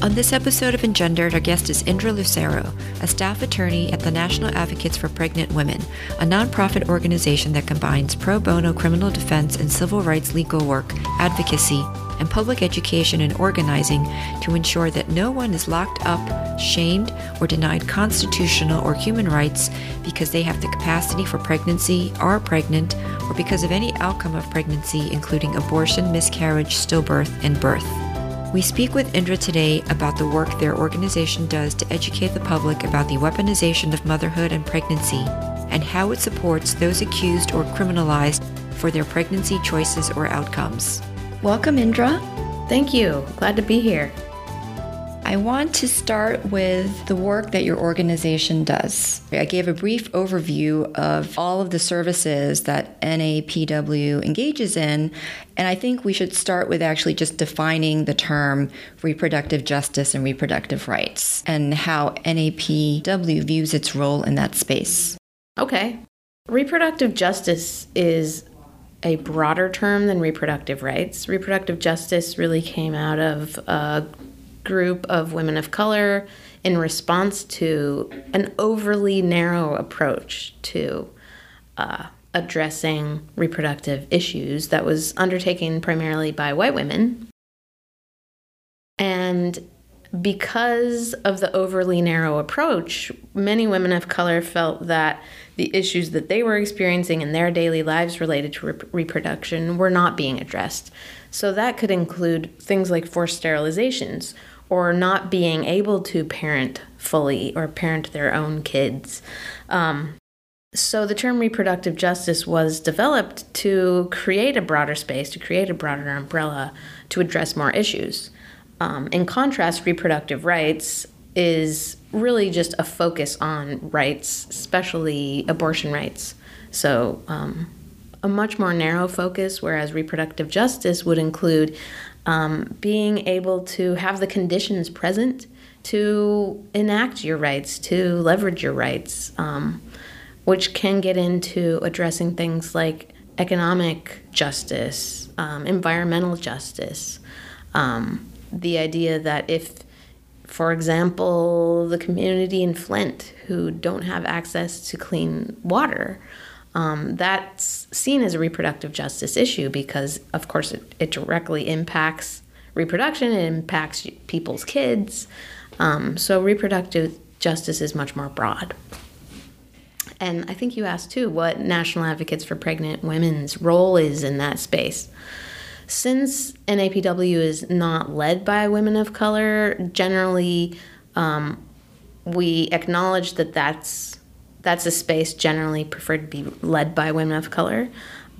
On this episode of Engendered, our guest is Indra Lusero, a staff attorney at the National Advocates for Pregnant Women, a nonprofit organization that combines pro bono criminal defense and civil rights legal work, advocacy, and public education and organizing to ensure that no one is locked up, shamed, or denied constitutional or human rights because they have the capacity for pregnancy, are pregnant, or because of any outcome of pregnancy, including abortion, miscarriage, stillbirth, and birth. We speak with Indra today about the work their organization does to educate the public about the weaponization of motherhood and pregnancy and how it supports those accused or criminalized for their pregnancy choices or outcomes. Welcome, Indra. Thank you. Glad to be here. I want to start with the work that your organization does. I gave a brief overview of all of the services that NAPW engages in, and I think we should start with actually just defining the term reproductive justice and reproductive rights and how NAPW views its role in that space. Okay. Reproductive justice is a broader term than reproductive rights. Reproductive justice really came out of a group of women of color in response to an overly narrow approach to uh, addressing reproductive issues that was undertaken primarily by white women. And because of the overly narrow approach, many women of color felt that the issues that they were experiencing in their daily lives related to rep- reproduction were not being addressed. So that could include things like forced sterilizations or not being able to parent fully or parent their own kids. Um, so the term reproductive justice was developed to create a broader space, to create a broader umbrella to address more issues. Um, in contrast, reproductive rights is really just a focus on rights, especially abortion rights. So, um, a much more narrow focus, whereas reproductive justice would include um, being able to have the conditions present to enact your rights, to leverage your rights, um, which can get into addressing things like economic justice, um, environmental justice, um, the idea that if for example, the community in Flint who don't have access to clean water. Um, that's seen as a reproductive justice issue because, of course, it, it directly impacts reproduction, it impacts people's kids. Um, so, reproductive justice is much more broad. And I think you asked too what National Advocates for Pregnant Women's role is in that space. Since NAPW is not led by women of color, generally um, we acknowledge that that's that's a space generally preferred to be led by women of color.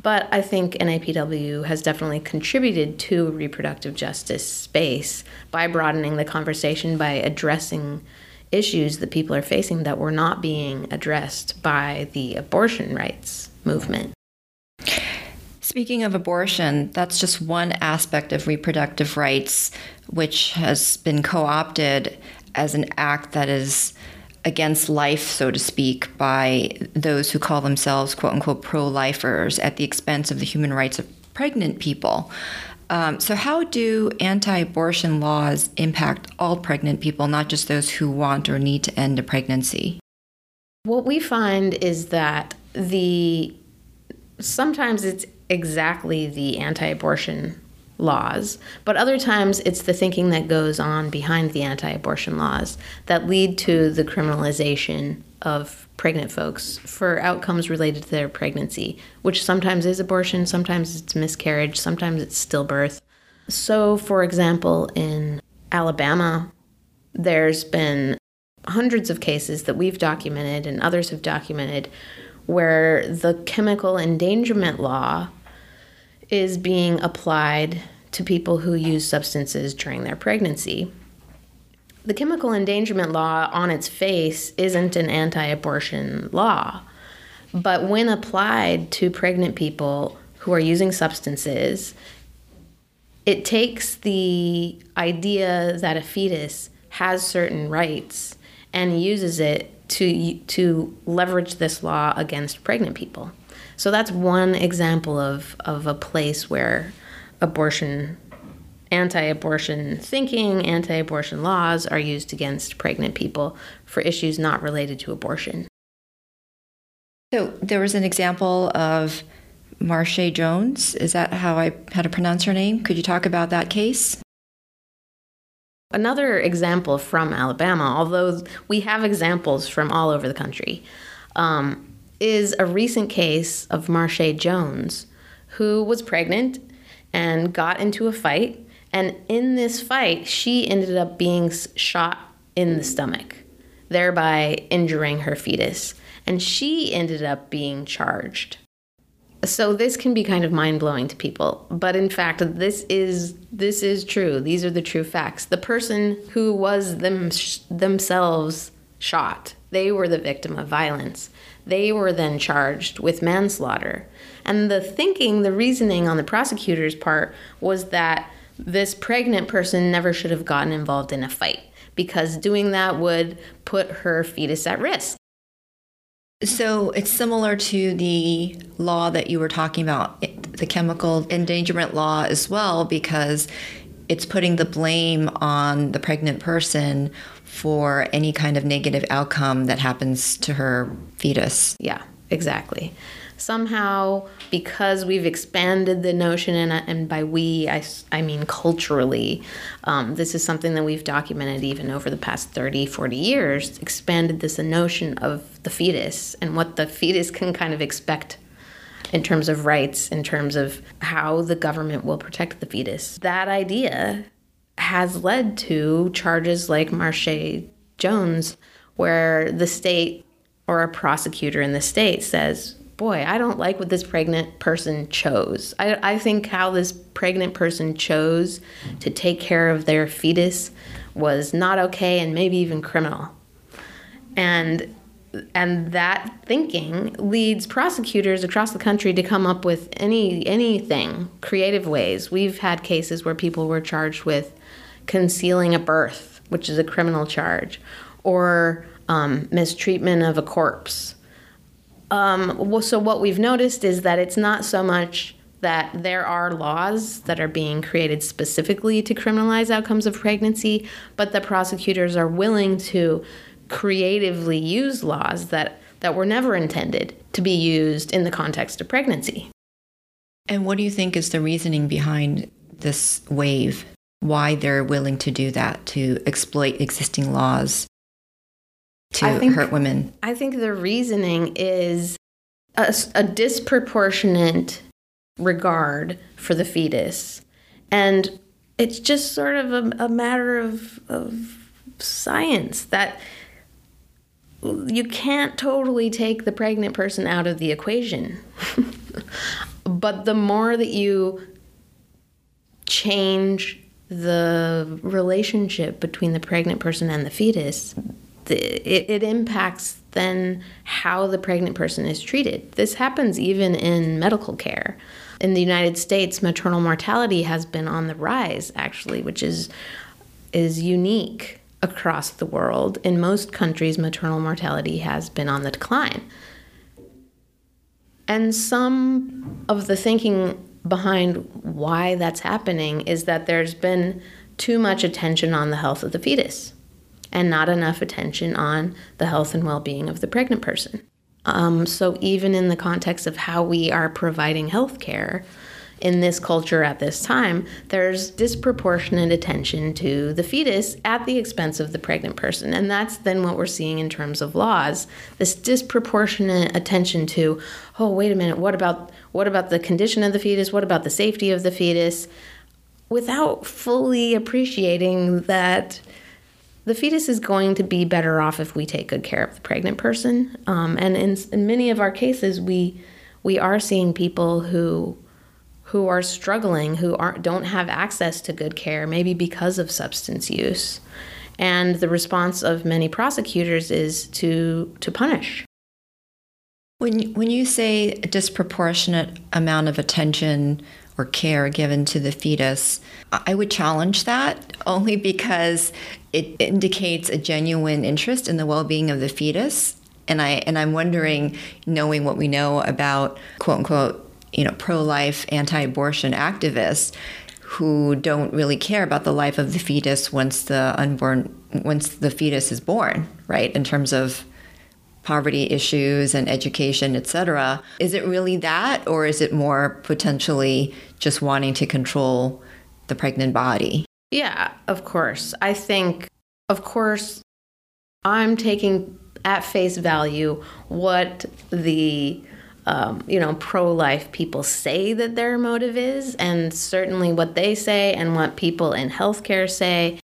But I think NAPW has definitely contributed to reproductive justice space by broadening the conversation, by addressing issues that people are facing that were not being addressed by the abortion rights movement. Speaking of abortion, that's just one aspect of reproductive rights, which has been co opted as an act that is against life, so to speak, by those who call themselves quote unquote pro lifers at the expense of the human rights of pregnant people. Um, so, how do anti abortion laws impact all pregnant people, not just those who want or need to end a pregnancy? What we find is that the sometimes it's exactly the anti abortion laws, but other times it's the thinking that goes on behind the anti abortion laws that lead to the criminalization of pregnant folks for outcomes related to their pregnancy, which sometimes is abortion, sometimes it's miscarriage, sometimes it's stillbirth. So, for example, in Alabama, there's been hundreds of cases that we've documented and others have documented where the chemical endangerment law is being applied to people who use substances during their pregnancy. The chemical endangerment law on its face isn't an anti abortion law. But when applied to pregnant people who are using substances, it takes the idea that a fetus has certain rights and uses it to to leverage this law against pregnant people. So that's one example of of a place where abortion anti-abortion thinking, anti-abortion laws are used against pregnant people for issues not related to abortion. So there was an example of Marshae Jones. Is that how I had to pronounce her name? Could you talk about that case? Another example from Alabama, although we have examples from all over the country, um, is a recent case of Marshae Jones, who was pregnant and got into a fight. And in this fight, she ended up being shot in the stomach, thereby injuring her fetus. And she ended up being charged. So this can be kind of mind-blowing to people. But in fact this is this is true. These are the true facts. The person who was them themselves shot they were the victim of violence they were then charged with manslaughter. And the thinking the reasoning on the prosecutor's part was that this pregnant person never should have gotten involved in a fight because doing that would put her fetus at risk. So it's similar to the law that you were talking about, the chemical endangerment law as well, because it's putting the blame on the pregnant person for any kind of negative outcome that happens to her fetus. Yeah, exactly somehow because we've expanded the notion and, and by we I, I mean culturally um, this is something that we've documented even over the past 30 40 years expanded this notion of the fetus and what the fetus can kind of expect in terms of rights in terms of how the government will protect the fetus that idea has led to charges like Marshae Jones where the state or a prosecutor in the state says boy, I don't like what this pregnant person chose. I, I think how this pregnant person chose to take care of their fetus was not okay and maybe even criminal. And and that thinking leads prosecutors across the country to come up with any anything creative ways. We've had cases where people were charged with concealing a birth, which is a criminal charge, or um, mistreatment of a corpse, um, so what we've noticed is that it's not so much that there are laws that are being created specifically to criminalize outcomes of pregnancy, but the prosecutors are willing to creatively use laws that, that were never intended to be used in the context of pregnancy. And what do you think is the reasoning behind this wave? Why they're willing to do that, to exploit existing laws to think, hurt women? I think the reasoning is a, a disproportionate regard for the fetus. And it's just sort of a, a matter of, of science that you can't totally take the pregnant person out of the equation. but the more that you change the relationship between the pregnant person and the fetus, it, it impacts then how the pregnant person is treated. This happens even in medical care. In the United States, maternal mortality has been on the rise, actually, which is is unique across the world. In most countries, maternal mortality has been on the decline. And some of the thinking behind why that's happening is that there's been too much attention on the health of the fetus and not enough attention on the health and well being of the pregnant person. Um, so, even in the context of how we are providing health care in this culture at this time, there's disproportionate attention to the fetus at the expense of the pregnant person. And that's then what we're seeing in terms of laws this disproportionate attention to, oh, wait a minute, what about, what about the condition of the fetus? What about the safety of the fetus? Without fully appreciating that the fetus is going to be better off if we take good care of the pregnant person. Um, and in, in many of our cases, we we are seeing people who who are struggling, who aren't don't have access to good care, maybe because of substance use. And the response of many prosecutors is to, to punish. When, when you say a disproportionate amount of attention or care given to the fetus, I would challenge that only because it indicates a genuine interest in the well-being of the fetus. And I and I'm wondering, knowing what we know about quote unquote, you know, pro-life, anti-abortion activists, who don't really care about the life of the fetus once the unborn once the fetus is born, right? In terms of poverty issues and education, etc. Is it really that or is it more potentially just wanting to control the pregnant body? Yeah, of course. I think of course I'm taking at face value what the um, you know, pro life people say that their motive is, and certainly what they say and what people in healthcare say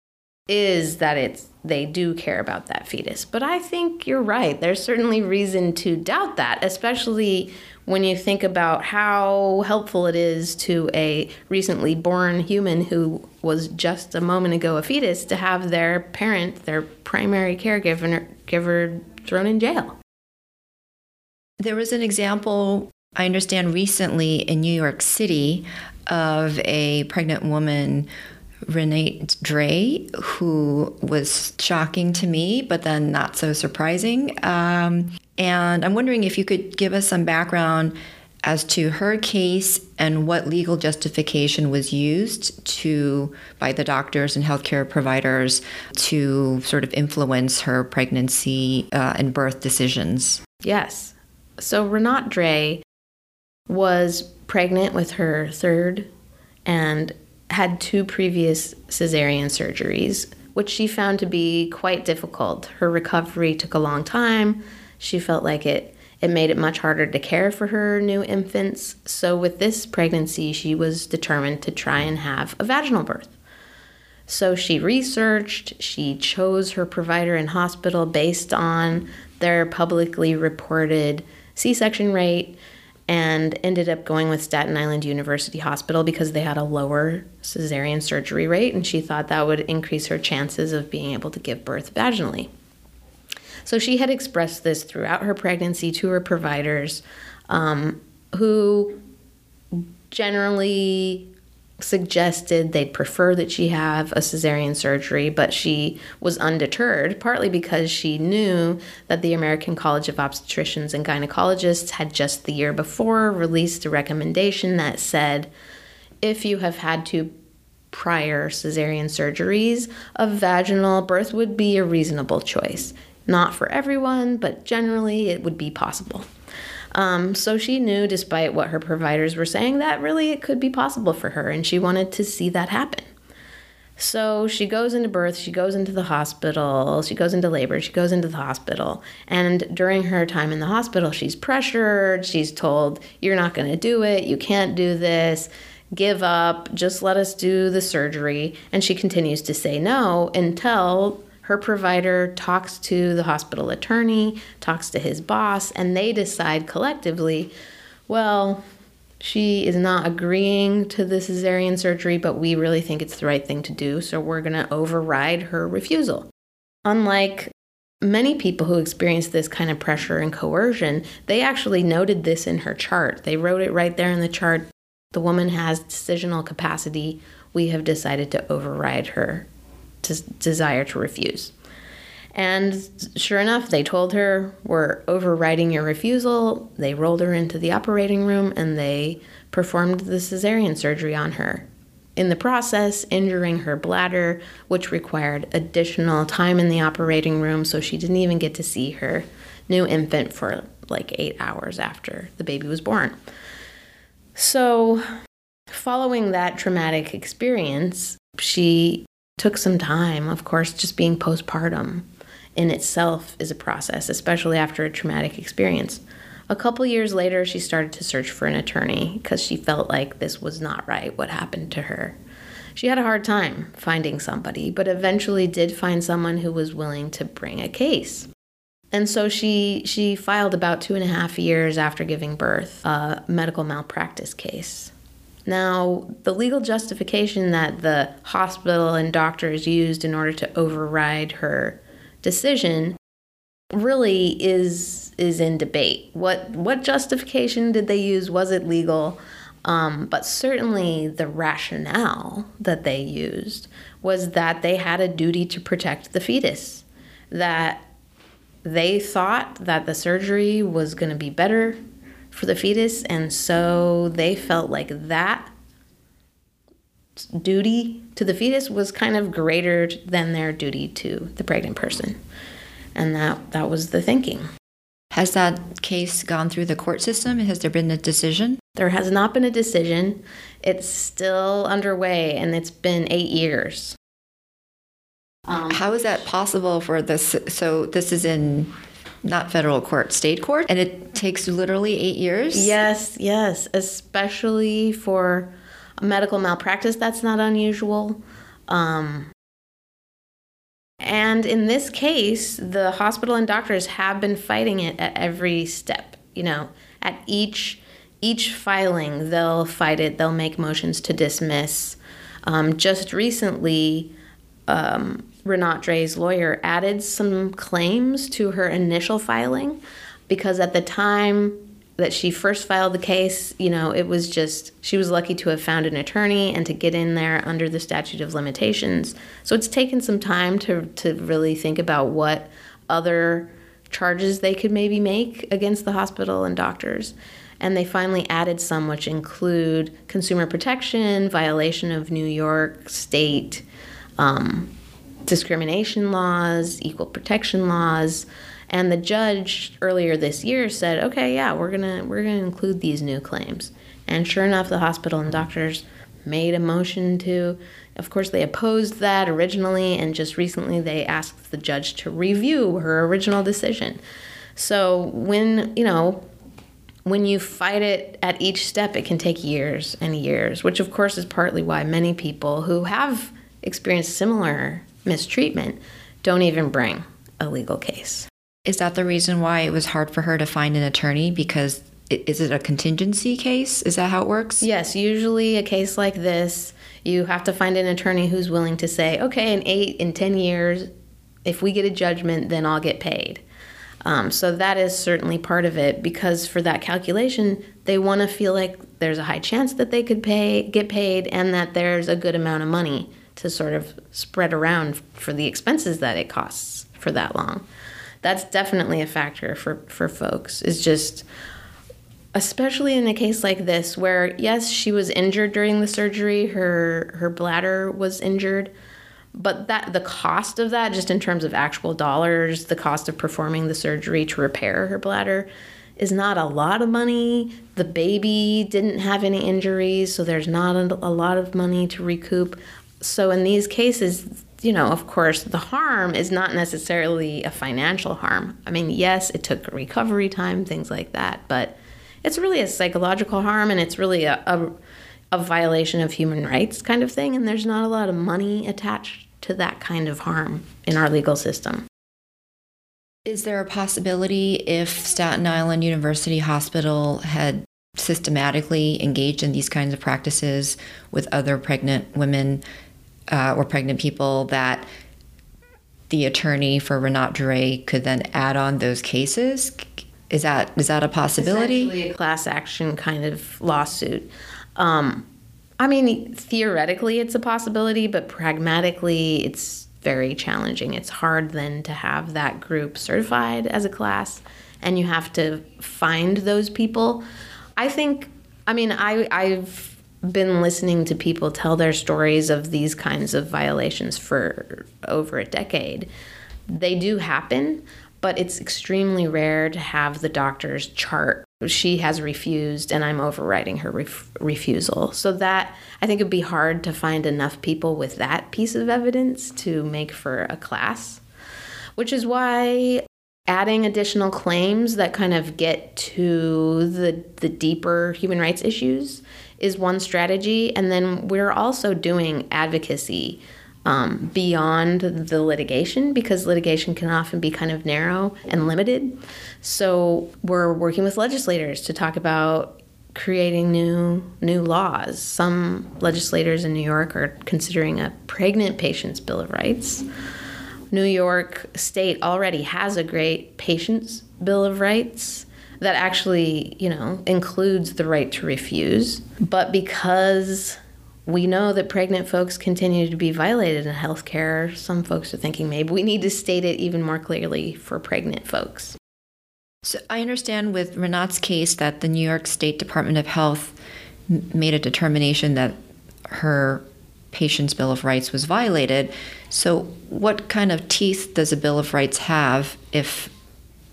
is that it's they do care about that fetus. But I think you're right. There's certainly reason to doubt that, especially when you think about how helpful it is to a recently born human who was just a moment ago a fetus to have their parent, their primary caregiver, giver thrown in jail. There was an example, I understand, recently in New York City of a pregnant woman, Rinat Dray, who was shocking to me, but then not so surprising. Um, and I'm wondering if you could give us some background as to her case and what legal justification was used to by the doctors and healthcare providers to sort of influence her pregnancy uh, and birth decisions. Yes. So Rinat Dray was pregnant with her third and had two previous cesarean surgeries, which she found to be quite difficult. Her recovery took a long time. She felt like it it made it much harder to care for her new infants. So with this pregnancy, she was determined to try and have a vaginal birth. So she researched, she chose her provider and hospital based on their publicly reported C section rate and ended up going with Staten Island University Hospital because they had a lower cesarean surgery rate, and she thought that would increase her chances of being able to give birth vaginally. So she had expressed this throughout her pregnancy to her providers, um, who generally suggested they'd prefer that she have a cesarean surgery, but she was undeterred, partly because she knew that the American College of Obstetricians and Gynecologists had just the year before released a recommendation that said if you have had two prior cesarean surgeries, a vaginal birth would be a reasonable choice. Not for everyone, but generally it would be possible. Um, so she knew, despite what her providers were saying, that really it could be possible for her, and she wanted to see that happen. So she goes into birth, she goes into the hospital, she goes into labor, she goes into the hospital. And during her time in the hospital, she's pressured, she's told, You're not going to do it, you can't do this, give up, just let us do the surgery. And she continues to say no until her provider talks to the hospital attorney, talks to his boss, and they decide collectively, well, she is not agreeing to the cesarean surgery, but we really think it's the right thing to do, so we're going to override her refusal. Unlike many people who experience this kind of pressure and coercion, they actually noted this in her chart. They wrote it right there in the chart. The woman has decisional capacity. We have decided to override her desire to refuse. And sure enough, they told her, We're overriding your refusal. They rolled her into the operating room and they performed the cesarean surgery on her. In the process, injuring her bladder, which required additional time in the operating room, so she didn't even get to see her new infant for like eight hours after the baby was born. So, following that traumatic experience, she took some time. Of course, just being postpartum in itself is a process, especially after a traumatic experience. A couple years later, she started to search for an attorney because she felt like this was not right what happened to her. She had a hard time finding somebody, but eventually did find someone who was willing to bring a case. And so she she filed about two and a half years after giving birth a medical malpractice case Now, the legal justification that the hospital and doctors used in order to override her decision really is is in debate. What what justification did they use? Was it legal? Um, but certainly the rationale that they used was that they had a duty to protect the fetus. That they thought that the surgery was going to be better for the fetus, and so they felt like that duty to the fetus was kind of greater than their duty to the pregnant person. And that, that was the thinking. Has that case gone through the court system? Has there been a decision? There has not been a decision. It's still underway and it's been eight years. Um, How is that possible for this? So, this is in not federal court, state court, and it takes literally eight years? Yes, yes, especially for medical malpractice, that's not unusual. Um, and in this case, the hospital and doctors have been fighting it at every step. You know, at each each filing, they'll fight it. They'll make motions to dismiss. Um, just recently, um, Rinat Dray's lawyer added some claims to her initial filing because at the time that she first filed the case, you know, it was just she was lucky to have found an attorney and to get in there under the statute of limitations. So it's taken some time to to really think about what other charges they could maybe make against the hospital and doctors. And they finally added some which include consumer protection, violation of New York state um, discrimination laws, equal protection laws, and the judge earlier this year said, "Okay, yeah, we're gonna we're gonna include these new claims." And sure enough, the hospital and doctors made a motion to. Of course, they opposed that originally, and just recently they asked the judge to review her original decision. So when you know when you fight it at each step, it can take years and years, which of course is partly why many people who have experienced similar mistreatment don't even bring a legal case. Is that the reason why it was hard for her to find an attorney? Because is it a contingency case? Is that how it works? Yes, usually a case like this, you have to find an attorney who's willing to say, okay, in eight, in 10 years, if we get a judgment, then I'll get paid. Um, so that is certainly part of it because for that calculation, they want to feel like there's a high chance that they could pay, get paid, and that there's a good amount of money to sort of spread around for the expenses that it costs for that long. That's definitely a factor for for folks It's just especially in a case like this where yes she was injured during the surgery her her bladder was injured but that the cost of that just in terms of actual dollars the cost of performing the surgery to repair her bladder is not a lot of money. The baby didn't have any injuries so there's not a, lot of money to recoup so in these cases you know, of course, the harm is not necessarily a financial harm. I mean, yes, it took recovery time, things like that, but it's really a psychological harm and it's really a, a, a violation of human rights kind of thing. And there's not a lot of money attached to that kind of harm in our legal system. Is there a possibility if Staten Island University Hospital had systematically engaged in these kinds of practices with other pregnant women uh, or pregnant people that the attorney for Rinat Dray could then add on those cases. Is that is that a possibility? a class action kind of lawsuit. Um, I mean, theoretically, it's a possibility, but pragmatically, it's very challenging. It's hard then to have that group certified as a class, and you have to find those people. I think. I mean, I I've been listening to people tell their stories of these kinds of violations for over a decade. They do happen, but it's extremely rare to have the doctor's chart. She has refused, and I'm overriding her ref- refusal. So, that I think it'd be hard to find enough people with that piece of evidence to make for a class, which is why adding additional claims that kind of get to the the deeper human rights issues is one strategy. And then we're also doing advocacy um, beyond the litigation because litigation can often be kind of narrow and limited. So we're working with legislators to talk about creating new new laws. Some legislators in New York are considering a pregnant patient's bill of rights. New York State already has a great patient's bill of rights that actually, you know, includes the right to refuse. But because we know that pregnant folks continue to be violated in healthcare, some folks are thinking maybe we need to state it even more clearly for pregnant folks. So I understand with Rinat's case that the New York State Department of Health made a determination that her patient's Bill of Rights was violated. So, what kind of teeth does a Bill of Rights have if,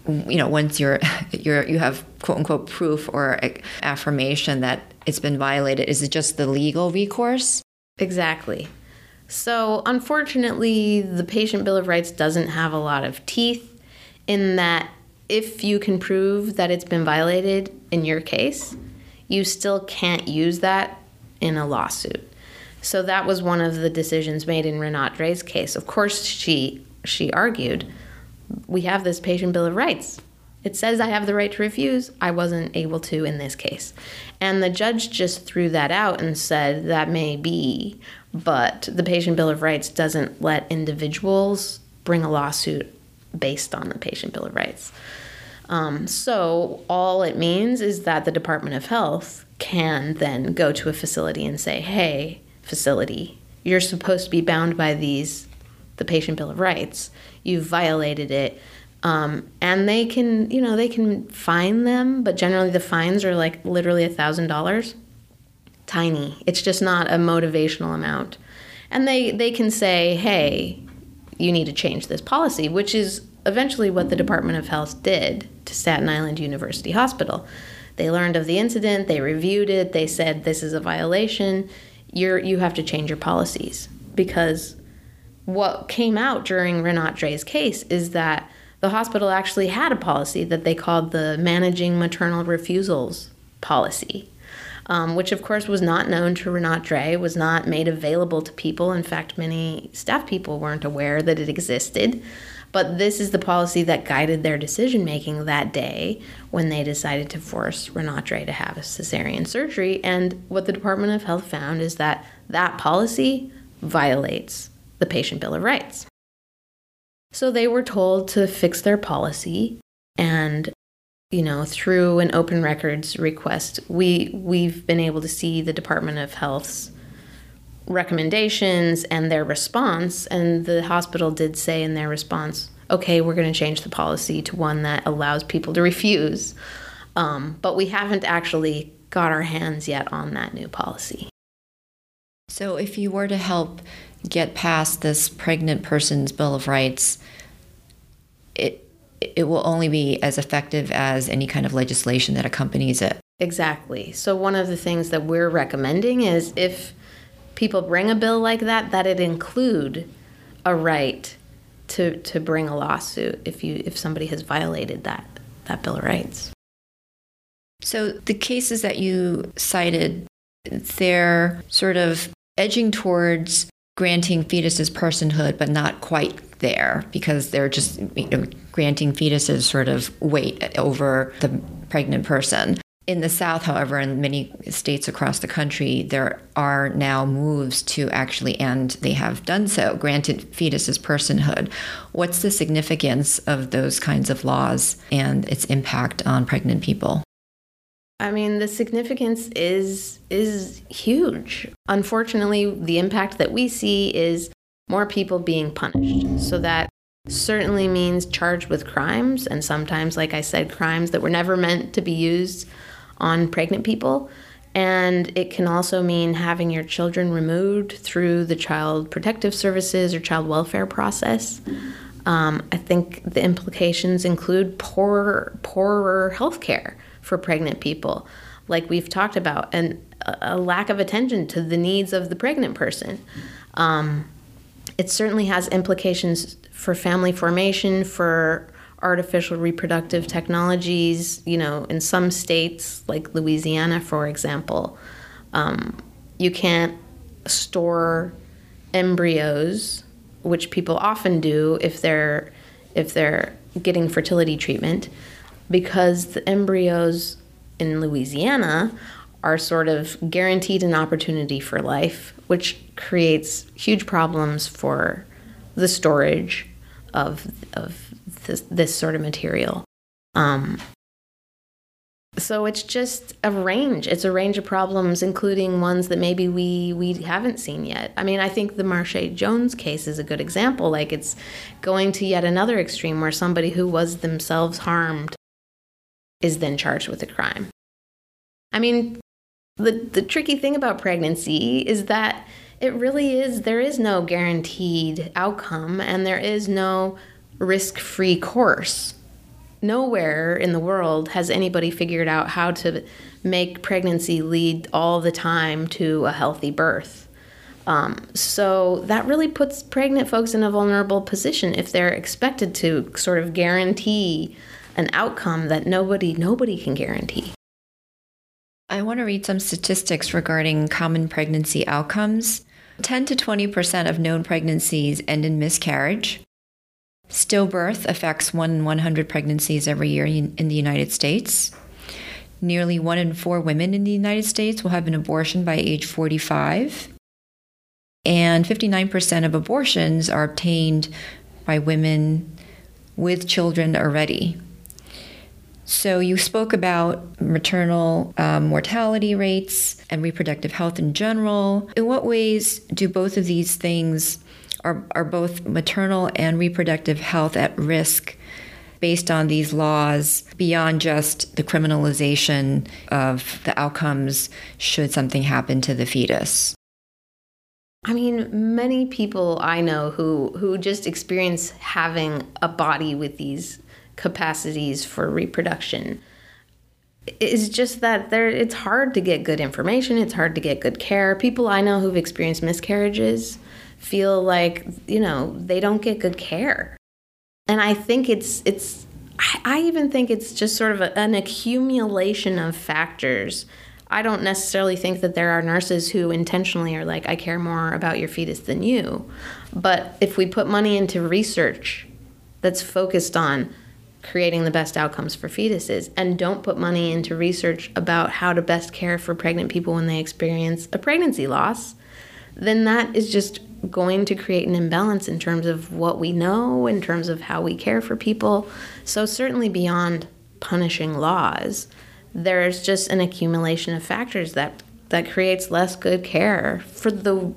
you know, once you're, you're you have quote unquote proof or affirmation that it's been violated? Is it just the legal recourse? Exactly. So, unfortunately, the patient Bill of Rights doesn't have a lot of teeth in that if you can prove that it's been violated in your case, you still can't use that in a lawsuit. So that was one of the decisions made in Rinat Dray's case. Of course, she she argued, we have this patient bill of rights. It says I have the right to refuse. I wasn't able to in this case. And the judge just threw that out and said that may be, but the patient bill of rights doesn't let individuals bring a lawsuit based on the patient bill of rights. Um, so all it means is that the Department of Health can then go to a facility and say, hey, facility, you're supposed to be bound by these, the patient bill of rights. You've violated it. Um, and they can, you know, they can fine them, but generally the fines are like literally a thousand dollars. Tiny. It's just not a motivational amount. And they, they can say, hey, you need to change this policy, which is eventually what the Department of Health did to Staten Island University Hospital. They learned of the incident, they reviewed it, they said this is a violation. You're you have to change your policies because what came out during Rinat Dray's case is that the hospital actually had a policy that they called the managing maternal refusals policy. Um, which of course was not known to Rinat Dray, was not made available to people. In fact, many staff people weren't aware that it existed. But this is the policy that guided their decision making that day when they decided to force Rinat Dray to have a cesarean surgery. And what the Department of Health found is that that policy violates the Patient Bill of Rights. So they were told to fix their policy and you know through an open records request we we've been able to see the Department of Health's recommendations and their response. And the hospital did say in their response, okay, we're going to change the policy to one that allows people to refuse. Um, but we haven't actually got our hands yet on that new policy. So, if you were to help get past this pregnant person's Bill of Rights, it it will only be as effective as any kind of legislation that accompanies it. Exactly. So, one of the things that we're recommending is if people bring a bill like that, that it include a right to to bring a lawsuit if you if somebody has violated that that bill of rights. So the cases that you cited, they're sort of edging towards granting fetuses personhood, but not quite there because they're just you know, granting fetuses sort of weight over the pregnant person. In the South, however, in many states across the country, there are now moves to actually, and they have done so, granted fetuses personhood. What's the significance of those kinds of laws and its impact on pregnant people? I mean, the significance is is huge. Unfortunately, the impact that we see is more people being punished. So that certainly means charged with crimes and sometimes like I said crimes that were never meant to be used on pregnant people. And it can also mean having your children removed through the child protective services or child welfare process. Um, I think the implications include poorer, poorer health care for pregnant people, like we've talked about, and a lack of attention to the needs of the pregnant person. Um, it certainly has implications for family formation, for artificial reproductive technologies. You know, in some states, like Louisiana, for example, um, you can't store embryos, which people often do if they're if they're getting fertility treatment, because the embryos in Louisiana are sort of guaranteed an opportunity for life, which creates huge problems for the storage of of this, this sort of material. Um, so it's just a range. It's a range of problems, including ones that maybe we we haven't seen yet. I mean, I think the Marshae Jones case is a good example. Like it's going to yet another extreme where somebody who was themselves harmed is then charged with a crime. I mean, the the tricky thing about pregnancy is that it really is there is no guaranteed outcome and there is no risk-free course nowhere in the world has anybody figured out how to make pregnancy lead all the time to a healthy birth. Um, so that really puts pregnant folks in a vulnerable position if they're expected to sort of guarantee an outcome that nobody nobody can guarantee. I want to read some statistics regarding common pregnancy outcomes. 10 to 20% of known pregnancies end in miscarriage. Stillbirth affects 1 in 100 pregnancies every year in, the United States. Nearly 1 in 4 women in the United States will have an abortion by age 45. And 59% of abortions are obtained by women with children already. So, you spoke about maternal um, mortality rates and reproductive health in general. In what ways do both of these things are, are both maternal and reproductive health at risk based on these laws beyond just the criminalization of the outcomes should something happen to the fetus? I mean, many people I know who who just experience having a body with these capacities for reproduction. Is just that there it's hard to get good information, it's hard to get good care. People I know who've experienced miscarriages feel like you know they don't get good care. And i think it's it's i even think it's just sort of a, an accumulation of factors. I don't necessarily think that there are nurses who intentionally are like i care more about your fetus than you. But if we put money into research that's focused on creating the best outcomes for fetuses and don't put money into research about how to best care for pregnant people when they experience a pregnancy loss then that is just going to create an imbalance in terms of what we know, in terms of how we care for people. So, certainly beyond punishing laws, there's just an accumulation of factors that, that creates less good care for the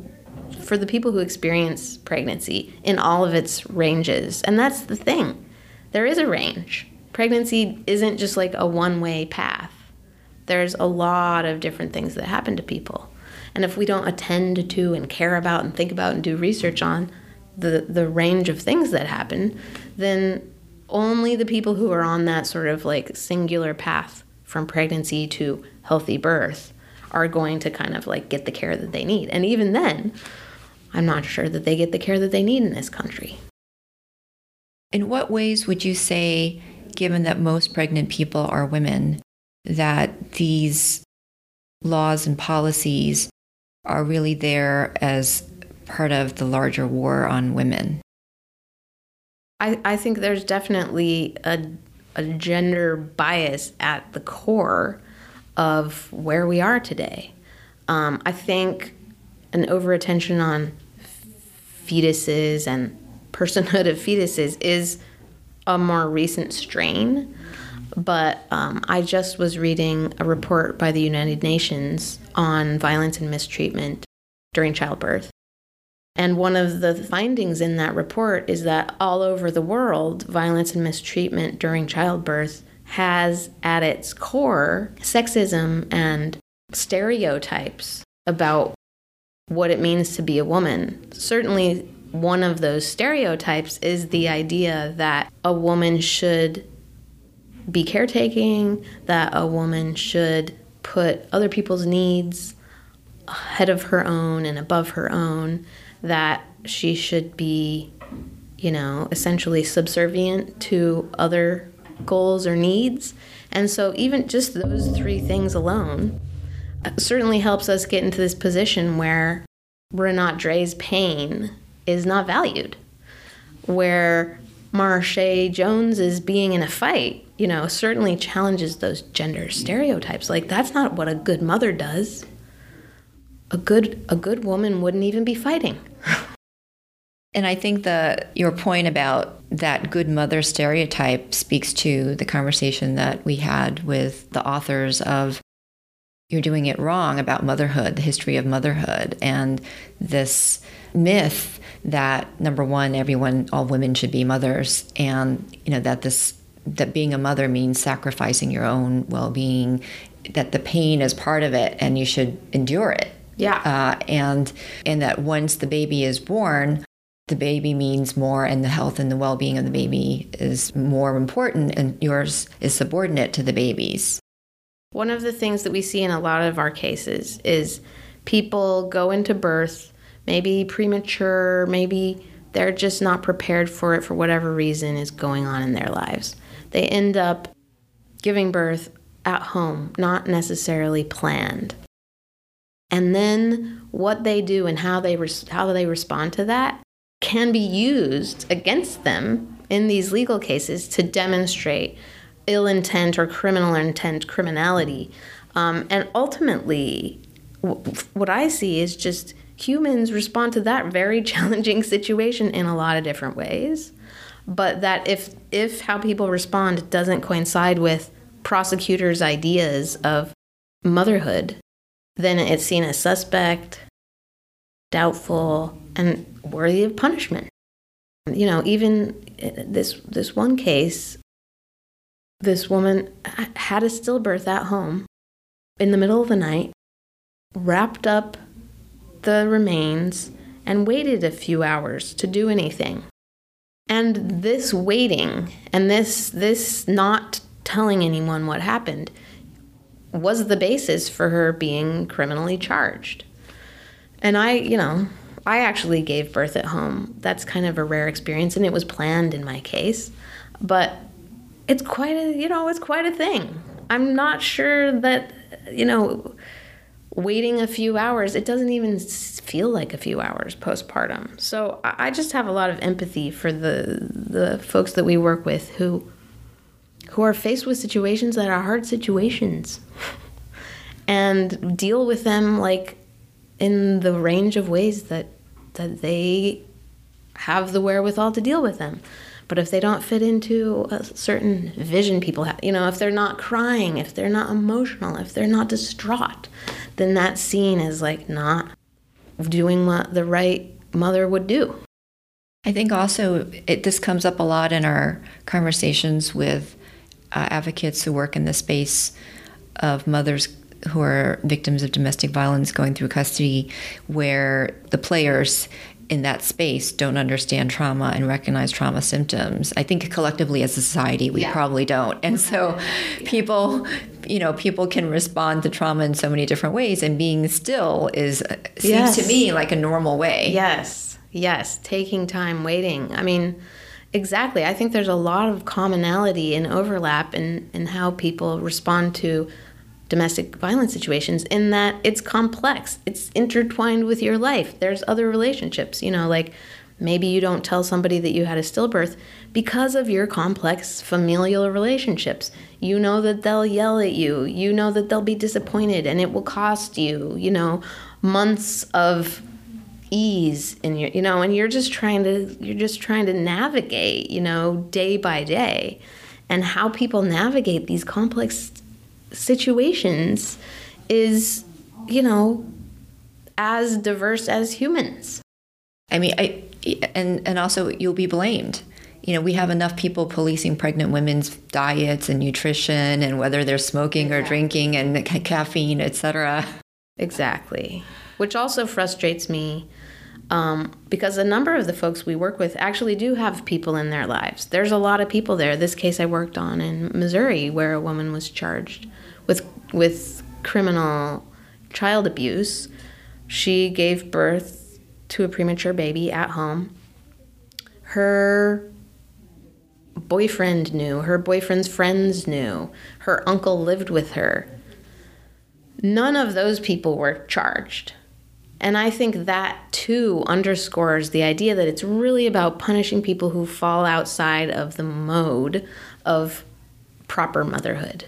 for the people who experience pregnancy in all of its ranges. And that's the thing. There is a range. Pregnancy isn't just like a one-way path. There's a lot of different things that happen to people. And if we don't attend to and care about and think about and do research on the, the range of things that happen, then only the people who are on that sort of like singular path from pregnancy to healthy birth are going to kind of like get the care that they need. And even then, I'm not sure that they get the care that they need in this country. In what ways would you say, given that most pregnant people are women, that these laws and policies are really there as part of the larger war on women? I, I think there's definitely a, a gender bias at the core of where we are today. Um, I think an overattention on fetuses and personhood of fetuses is a more recent strain. But um, I just was reading a report by the United Nations on violence and mistreatment during childbirth. And one of the findings in that report is that all over the world, violence and mistreatment during childbirth has at its core sexism and stereotypes about what it means to be a woman. Certainly, one of those stereotypes is the idea that a woman should be caretaking, that a woman should put other people's needs ahead of her own and above her own, that she should be, you know, essentially subservient to other goals or needs. And so, even just those three things alone uh, certainly helps us get into this position where Rinat Dray's pain is not valued, where Marshae Jones is being in a fight, you know, certainly challenges those gender stereotypes. Like that's not what a good mother does. A good a good woman wouldn't even be fighting. and I think the your point about that good mother stereotype speaks to the conversation that we had with the authors of you're doing it wrong about motherhood, the history of motherhood, and this myth that number one, everyone, all women should be mothers, and you know that this that being a mother means sacrificing your own well-being, that the pain is part of it, and you should endure it. Yeah, uh, and and that once the baby is born, the baby means more, and the health and the well-being of the baby is more important, and yours is subordinate to the baby's. One of the things that we see in a lot of our cases is people go into birth maybe premature, maybe they're just not prepared for it for whatever reason is going on in their lives. They end up giving birth at home, not necessarily planned. And then what they do and how they res- how they respond to that can be used against them in these legal cases to demonstrate ill intent or criminal intent criminality. Um, and ultimately, w- what I see is just humans respond to that very challenging situation in a lot of different ways. But that if if how people respond doesn't coincide with prosecutors ideas of motherhood then it's seen as suspect doubtful and worthy of punishment. You know even eh, this this one case this woman had a stillbirth at home in the middle of the night wrapped up the remains and waited a few hours to do anything. And this waiting and this this not telling anyone what happened was the basis for her being criminally charged. And I, you know, I actually gave birth at home. That's kind of a rare experience and it was planned in my case, but it's quite a, you know, it's quite a thing. I'm not sure that, you know, waiting a few hours, it doesn't even feel like a few hours postpartum. So I just have a lot of empathy for the the folks that we work with who who are faced with situations that are hard situations and deal with them like in the range of ways that that they have the wherewithal to deal with them. But if they don't fit into a certain vision people have, you know, if they're not crying, if they're not emotional, if they're not distraught, then that scene is like not doing what the right mother would do. I think also it, this comes up a lot in our conversations with uh, advocates who work in the space of mothers who are victims of domestic violence going through custody, where the players in that space don't understand trauma and recognize trauma symptoms. I think collectively as a society we yeah. probably don't. And so yeah. people you know, people can respond to trauma in so many different ways and being still is uh, seems yes. to me like a normal way. Yes. Yes, taking time waiting. I mean, exactly. I think there's a lot of commonality and overlap in in how people respond to domestic violence situations in that it's complex. It's intertwined with your life. There's other relationships, you know, like maybe you don't tell somebody that you had a stillbirth because of your complex familial relationships. You know that they'll yell at you. You know that they'll be disappointed and it will cost you, you know, months of ease in your you know and you're just trying to you're just trying to navigate you know day by day and how people navigate these complex situations is, you know, as diverse as humans. I mean, I and and also you'll be blamed. You know, we have enough people policing pregnant women's diets and nutrition and whether they're smoking or drinking and ca- caffeine, etc. Exactly. Which also frustrates me um, because a number of the folks we work with actually do have people in their lives. There's a lot of people there. This case I worked on in Missouri, where a woman was charged with with criminal child abuse. She gave birth to a premature baby at home. Her boyfriend knew, her boyfriend's friends knew, her uncle lived with her. None of those people were charged. And I think that too underscores the idea that it's really about punishing people who fall outside of the mode of proper motherhood.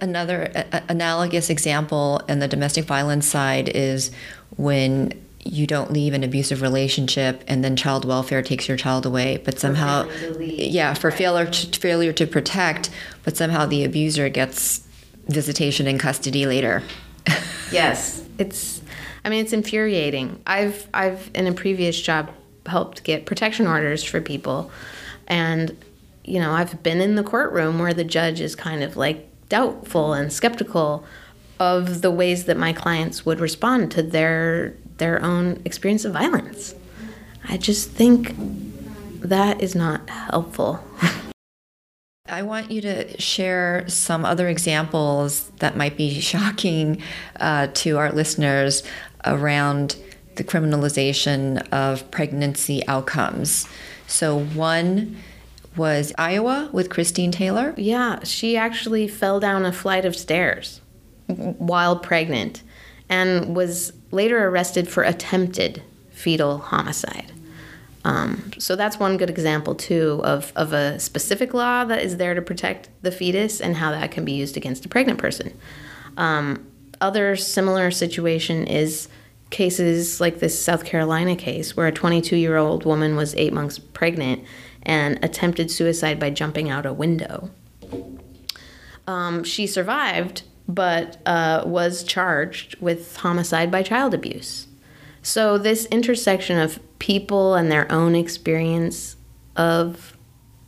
Another analogous example in the domestic violence side is when you don't leave an abusive relationship and then child welfare takes your child away but somehow yeah for failure to, failure to protect but somehow the abuser gets visitation and custody later. Yes. It's i mean it's infuriating. I've i've in a previous job helped get protection orders for people. And you know i've been in the courtroom where the judge is kind of like doubtful and skeptical of the ways that my clients would respond to their their own experience of violence. I just think that is not helpful. I want you to share some other examples that might be shocking uh, to our listeners around the criminalization of pregnancy outcomes. So, one was Iowa with Christine Taylor. Yeah, she actually fell down a flight of stairs while pregnant and was later arrested for attempted fetal homicide. Um, so that's one good example too of, of a specific law that is there to protect the fetus and how that can be used against a pregnant person. Um, other similar situation is cases like this South Carolina case where a 22 year old woman was eight months pregnant and attempted suicide by jumping out a window. Um, she survived, but uh, was charged with homicide by child abuse. So, this intersection of people and their own experience of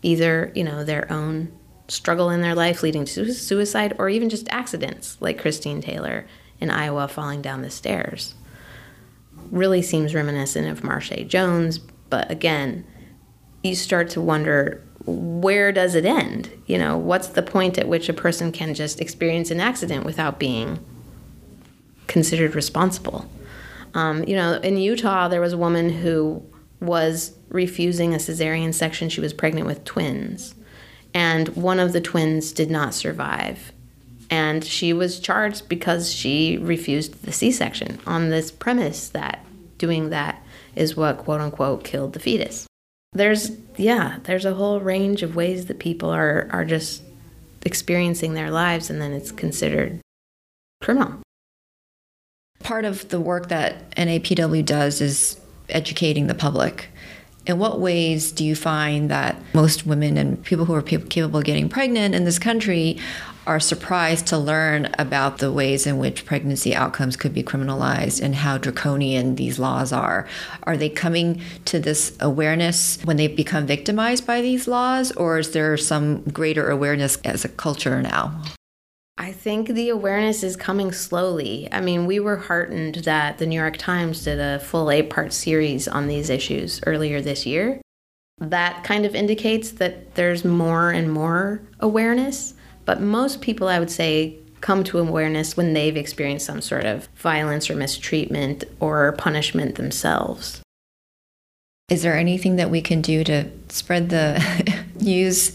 either, you know, their own struggle in their life leading to suicide or even just accidents like Christine Taylor in Iowa falling down the stairs really seems reminiscent of Marshae Jones, but again, you start to wonder where does it end? You know, what's the point at which a person can just experience an accident without being considered responsible? Um, you know, in Utah, there was a woman who was refusing a cesarean section. She was pregnant with twins, and one of the twins did not survive. And she was charged because she refused the C section on this premise that doing that is what quote unquote killed the fetus there's yeah there's a whole range of ways that people are are just experiencing their lives and then it's considered criminal. Part of the work that NAPW does is educating the public in what ways do you find that most women and people who are capable of getting pregnant in this country are surprised to learn about the ways in which pregnancy outcomes could be criminalized and how draconian these laws are. Are they coming to this awareness when they become victimized by these laws, or is there some greater awareness as a culture now? I think the awareness is coming slowly. I mean, we were heartened that the New York Times did a full eight part series on these issues earlier this year. That kind of indicates that there's more and more awareness. But most people, I would say, come to awareness when they've experienced some sort of violence or mistreatment or punishment themselves. Is there anything that we can do to spread the news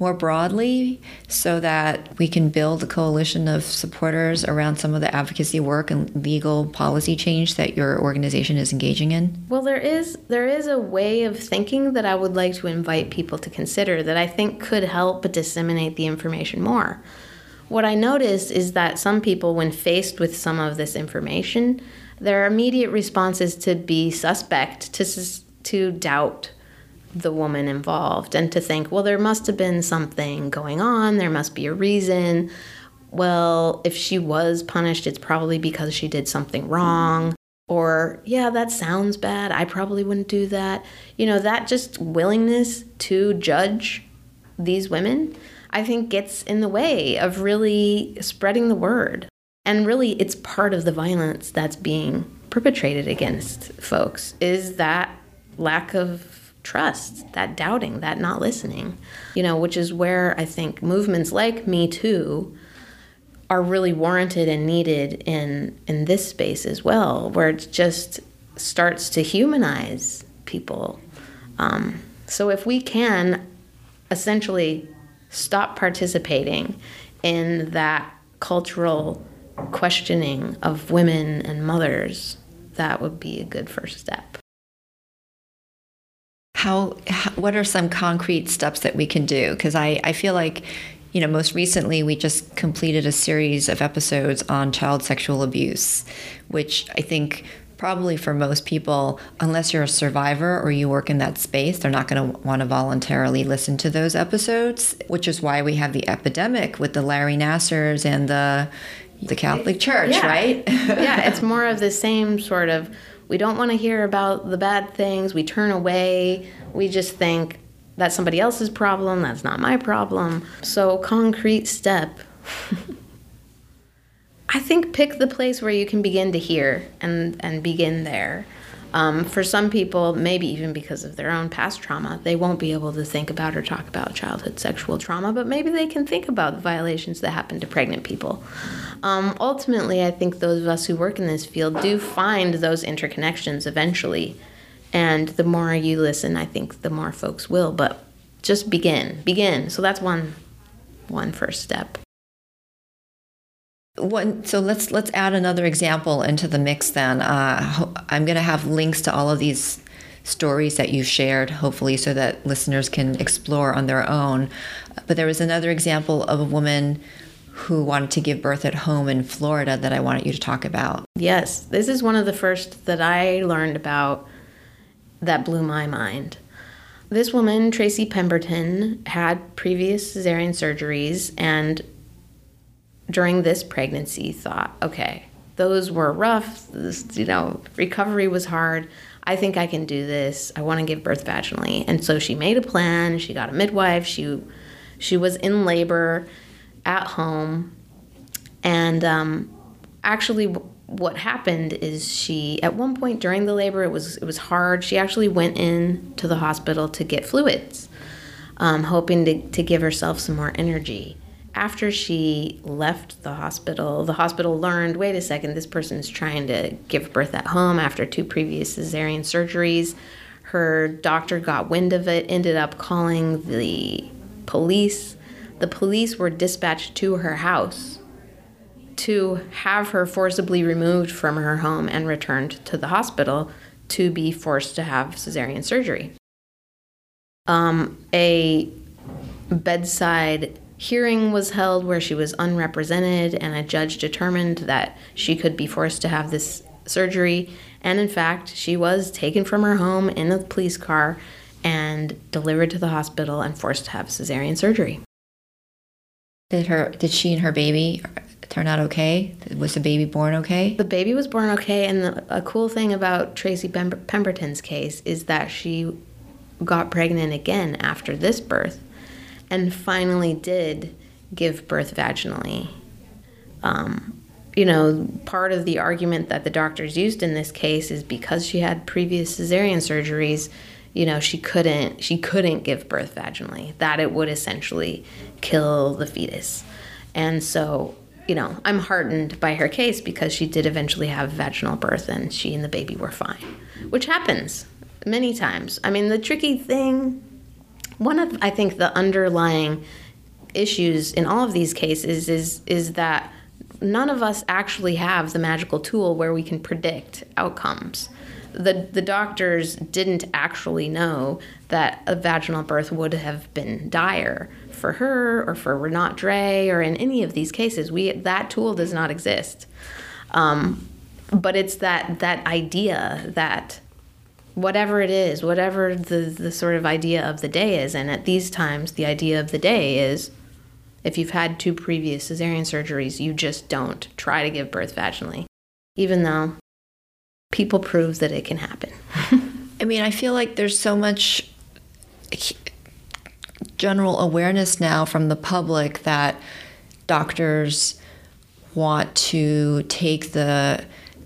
more broadly so that we can build a coalition of supporters around some of the advocacy work and legal policy change that your organization is engaging in? Well, there is there is a way of thinking that I would like to invite people to consider that I think could help disseminate the information more. What I noticed is that some people when faced with some of this information, their immediate response is to be suspect, to to doubt the woman involved and to think, well, there must have been something going on, there must be a reason. Well, if she was punished, it's probably because she did something wrong. Or, yeah, that sounds bad. I probably wouldn't do that. You know, that just willingness to judge these women, I think gets in the way of really spreading the word. And really, it's part of the violence that's being perpetrated against folks is that lack of trust, that doubting, that not listening, you know, which is where I think movements like Me Too are really warranted and needed in in this space as well, where it just starts to humanize people. Um, so if we can essentially stop participating in that cultural questioning of women and mothers, that would be a good first step. How, how what are some concrete steps that we can do? Because I, I feel like you know, most recently we just completed a series of episodes on child sexual abuse, which I think probably for most people, unless you're a survivor or you work in that space, they're not going to want to voluntarily listen to those episodes, which is why we have the epidemic with the Larry Nassars and the the Catholic Church, yeah. right? yeah, it's more of the same sort of we don't want to hear about the bad things, we turn away, we just think that's somebody else's problem, that's not my problem. So concrete step I think pick the place where you can begin to hear and, and begin there. Um, for some people, maybe even because of their own past trauma, they won't be able to think about or talk about childhood sexual trauma, but maybe they can think about the violations that happen to pregnant people. Um, ultimately, I think those of us who work in this field do find those interconnections eventually. And the more you listen, I think the more folks will. But just begin, begin. So that's one, one first step. So let's let's add another example into the mix. Then uh, I'm going to have links to all of these stories that you shared, hopefully, so that listeners can explore on their own. But there was another example of a woman who wanted to give birth at home in Florida that I wanted you to talk about. Yes, this is one of the first that I learned about that blew my mind. This woman, Tracy Pemberton, had previous cesarean surgeries and during this pregnancy thought, okay, those were rough. This, you know, recovery was hard. I think I can do this. I want to give birth vaginally. And so she made a plan. She got a midwife. She she was in labor at home. And um, actually, what happened is she at one point during the labor it was it was hard. She actually went in to the hospital to get fluids, um, hoping to, to give herself some more energy after she left the hospital, the hospital learned wait a second, this person is trying to give birth at home after two previous cesarean surgeries. Her doctor got wind of it, ended up calling the police. The police were dispatched to her house to have her forcibly removed from her home and returned to the hospital to be forced to have cesarean surgery. Um, a bedside hearing was held where she was unrepresented, and a judge determined that she could be forced to have this surgery. And in fact, she was taken from her home in a police car and delivered to the hospital and forced to have cesarean surgery. Did her did she and her baby turn out okay? Was the baby born okay? The baby was born okay, and the, a cool thing about Tracy Pemberton's case is that she got pregnant again after this birth and finally did give birth vaginally. Um, you know, part of the argument that the doctors used in this case is because she had previous cesarean surgeries, you know, she couldn't she couldn't give birth vaginally. That it would essentially kill the fetus. And so, you know, I'm heartened by her case because she did eventually have vaginal birth and she and the baby were fine, which happens many times. I mean, the tricky thing one of I think the underlying issues in all of these cases is is that none of us actually have the magical tool where we can predict outcomes. The the doctors didn't actually know that a vaginal birth would have been dire for her or for Rinat Dray or in any of these cases. We that tool does not exist. Um, but it's that that idea that whatever it is, whatever the, the sort of idea of the day is. And at these times, the idea of the day is if you've had two previous cesarean surgeries, you just don't try to give birth vaginally, even though people prove that it can happen. I mean, I feel like there's so much general awareness now from the public that doctors want to take the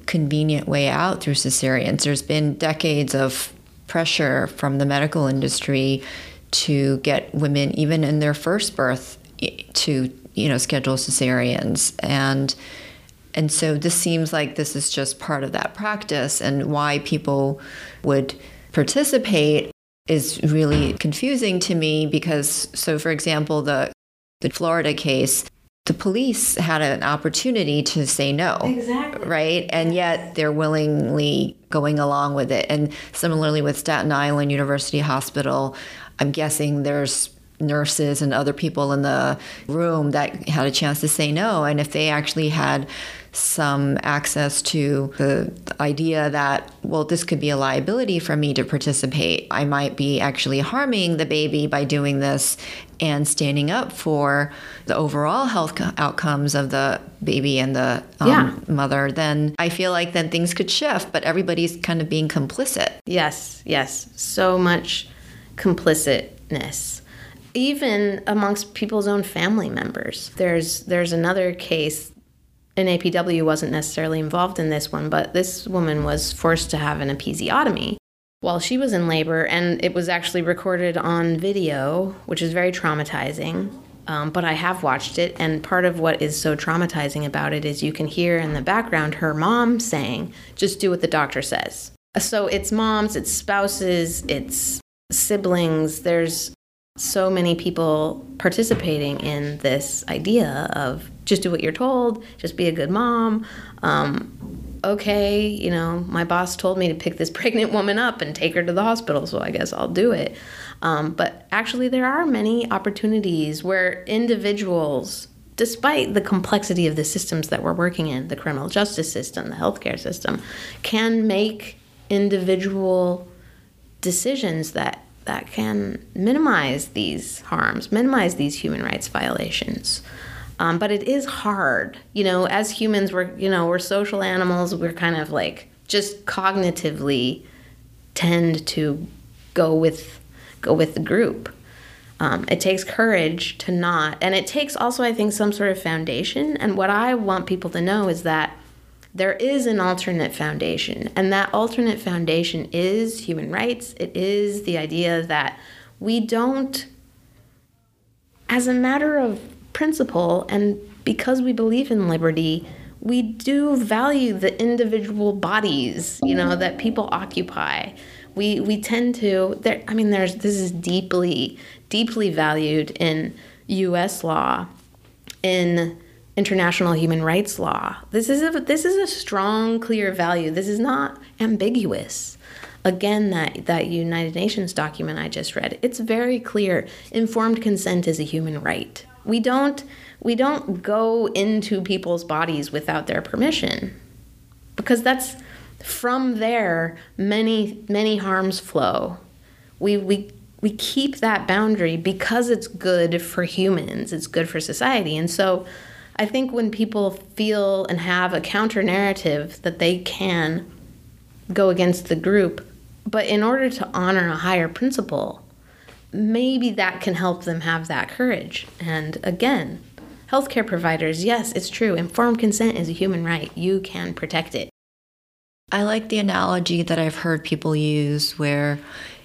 convenient way out through cesareans. There's been decades of pressure from the medical industry to get women, even in their first birth, to you know schedule cesareans and and so this seems like this is just part of that practice and why people would participate is really confusing to me because so for example the the Florida case the police had an opportunity to say no. Exactly. Right? And yet they're willingly going along with it. And similarly with Staten Island University Hospital, I'm guessing there's nurses and other people in the room that had a chance to say no. And if they actually had some access to the idea that, well, this could be a liability for me to participate. I might be actually harming the baby by doing this and standing up for the overall health outcomes of the baby and the um, yeah. mother, then I feel like then things could shift, but everybody's kind of being complicit. Yes, yes. So much complicitness even amongst people's own family members. There's there's another case NAPW wasn't necessarily involved in this one, but this woman was forced to have an episiotomy while she was in labor, and it was actually recorded on video, which is very traumatizing. Um, but I have watched it, and part of what is so traumatizing about it is you can hear in the background her mom saying, Just do what the doctor says. So it's moms, it's spouses, it's siblings. There's so many people participating in this idea of just do what you're told, just be a good mom. Um, okay, you know, my boss told me to pick this pregnant woman up and take her to the hospital, so I guess I'll do it. Um, but actually, there are many opportunities where individuals, despite the complexity of the systems that we're working in, the criminal justice system, the healthcare system, can make individual decisions that that can minimize these harms, minimize these human rights violations. Um, but it is hard, you know. As humans, we're you know we're social animals. We're kind of like just cognitively tend to go with go with the group. Um, it takes courage to not, and it takes also, I think, some sort of foundation. And what I want people to know is that there is an alternate foundation, and that alternate foundation is human rights. It is the idea that we don't, as a matter of principle and because we believe in liberty, we do value the individual bodies, you know, that people occupy. We we tend to there I mean there's this is deeply deeply valued in US law in international human rights law. This is a this is a strong clear value. This is not ambiguous. Again that that United Nations document I just read. It's very clear. Informed consent is a human right. We don't we don't go into people's bodies without their permission. Because that's from there many many harms flow. We we we keep that boundary because it's good for humans, it's good for society. And so I think when people feel and have a counter narrative that they can go against the group, but in order to honor a higher principle, maybe that can help them have that courage. And again, healthcare providers, yes, it's true. Informed consent is a human right. You can protect it. I like the analogy that I've heard people use where